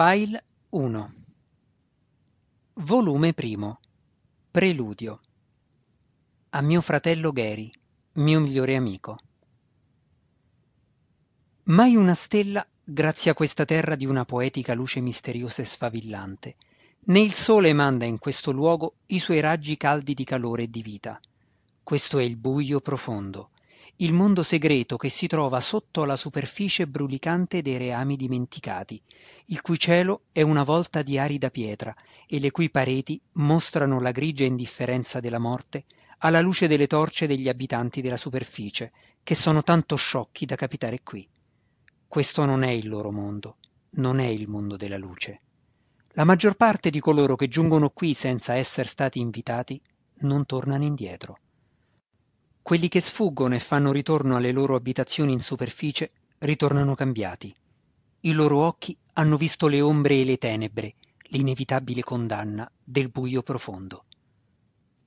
File 1 Volume primo Preludio A mio fratello Gary, mio migliore amico. Mai una stella grazia questa terra di una poetica luce misteriosa e sfavillante, né il sole manda in questo luogo i suoi raggi caldi di calore e di vita. Questo è il buio profondo, il mondo segreto che si trova sotto la superficie brulicante dei reami dimenticati, il cui cielo è una volta di arida pietra e le cui pareti mostrano la grigia indifferenza della morte alla luce delle torce degli abitanti della superficie, che sono tanto sciocchi da capitare qui. Questo non è il loro mondo, non è il mondo della luce. La maggior parte di coloro che giungono qui senza essere stati invitati non tornano indietro. Quelli che sfuggono e fanno ritorno alle loro abitazioni in superficie ritornano cambiati. I loro occhi hanno visto le ombre e le tenebre, l'inevitabile condanna del buio profondo.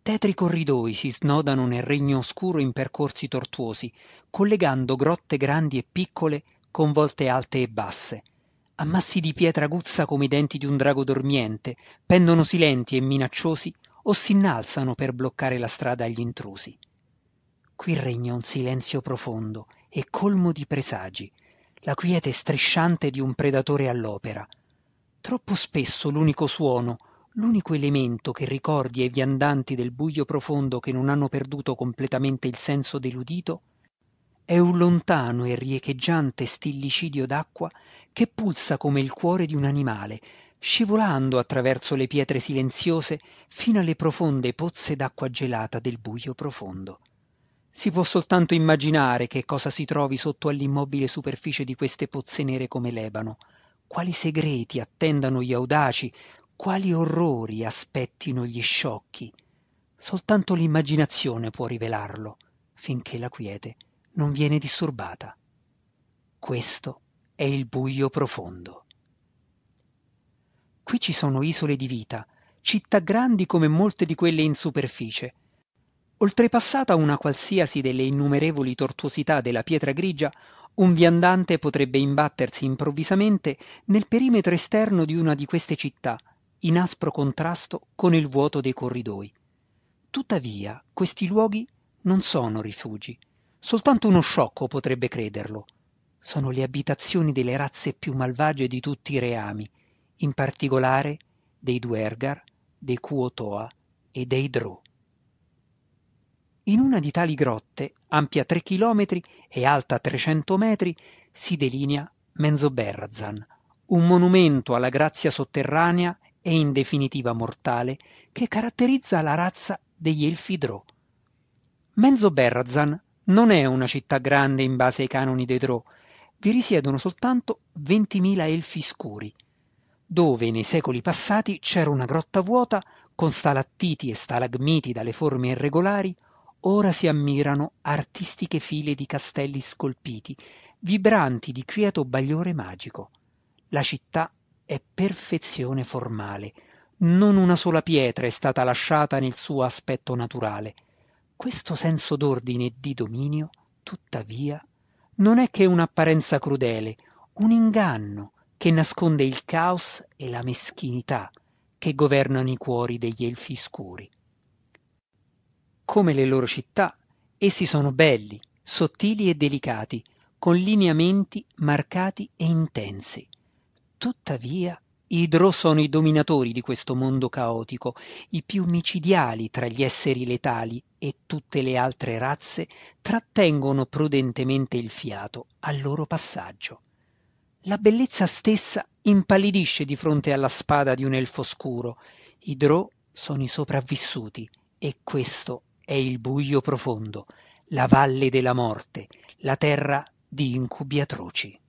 Tetri corridoi si snodano nel regno oscuro in percorsi tortuosi, collegando grotte grandi e piccole con volte alte e basse. Ammassi di pietra aguzza come i denti di un drago dormiente pendono silenti e minacciosi o si innalzano per bloccare la strada agli intrusi. Qui regna un silenzio profondo e colmo di presagi, la quiete strisciante di un predatore all'opera. Troppo spesso l'unico suono, l'unico elemento che ricordi ai viandanti del buio profondo che non hanno perduto completamente il senso dell'udito, è un lontano e riecheggiante stillicidio d'acqua che pulsa come il cuore di un animale, scivolando attraverso le pietre silenziose fino alle profonde pozze d'acqua gelata del buio profondo. Si può soltanto immaginare che cosa si trovi sotto all'immobile superficie di queste pozze nere come l'ebano, quali segreti attendano gli audaci, quali orrori aspettino gli sciocchi. Soltanto l'immaginazione può rivelarlo, finché la quiete non viene disturbata. Questo è il buio profondo. Qui ci sono isole di vita, città grandi come molte di quelle in superficie, Oltrepassata una qualsiasi delle innumerevoli tortuosità della pietra grigia, un viandante potrebbe imbattersi improvvisamente nel perimetro esterno di una di queste città, in aspro contrasto con il vuoto dei corridoi. Tuttavia, questi luoghi non sono rifugi. Soltanto uno sciocco potrebbe crederlo. Sono le abitazioni delle razze più malvagie di tutti i reami, in particolare dei Duergar, dei Kuotoa e dei Drow. In una di tali grotte, ampia tre chilometri e alta trecento metri, si delinea Menzoberranzan, un monumento alla grazia sotterranea e in definitiva mortale che caratterizza la razza degli Elfi Drò. Menzoberranzan non è una città grande in base ai canoni dei Drò, vi risiedono soltanto 20.000 elfi scuri, dove nei secoli passati c'era una grotta vuota con stalattiti e stalagmiti dalle forme irregolari ora si ammirano artistiche file di castelli scolpiti, vibranti di quieto bagliore magico. La città è perfezione formale, non una sola pietra è stata lasciata nel suo aspetto naturale. Questo senso d'ordine e di dominio, tuttavia, non è che un'apparenza crudele, un inganno che nasconde il caos e la meschinità che governano i cuori degli elfi scuri. Come le loro città, essi sono belli, sottili e delicati, con lineamenti marcati e intensi. Tuttavia, i Drò sono i dominatori di questo mondo caotico, i più micidiali tra gli esseri letali e tutte le altre razze trattengono prudentemente il fiato al loro passaggio. La bellezza stessa impallidisce di fronte alla spada di un elfo scuro. I Drò sono i sopravvissuti e questo è il buio profondo, la valle della morte, la terra di incubi atroci.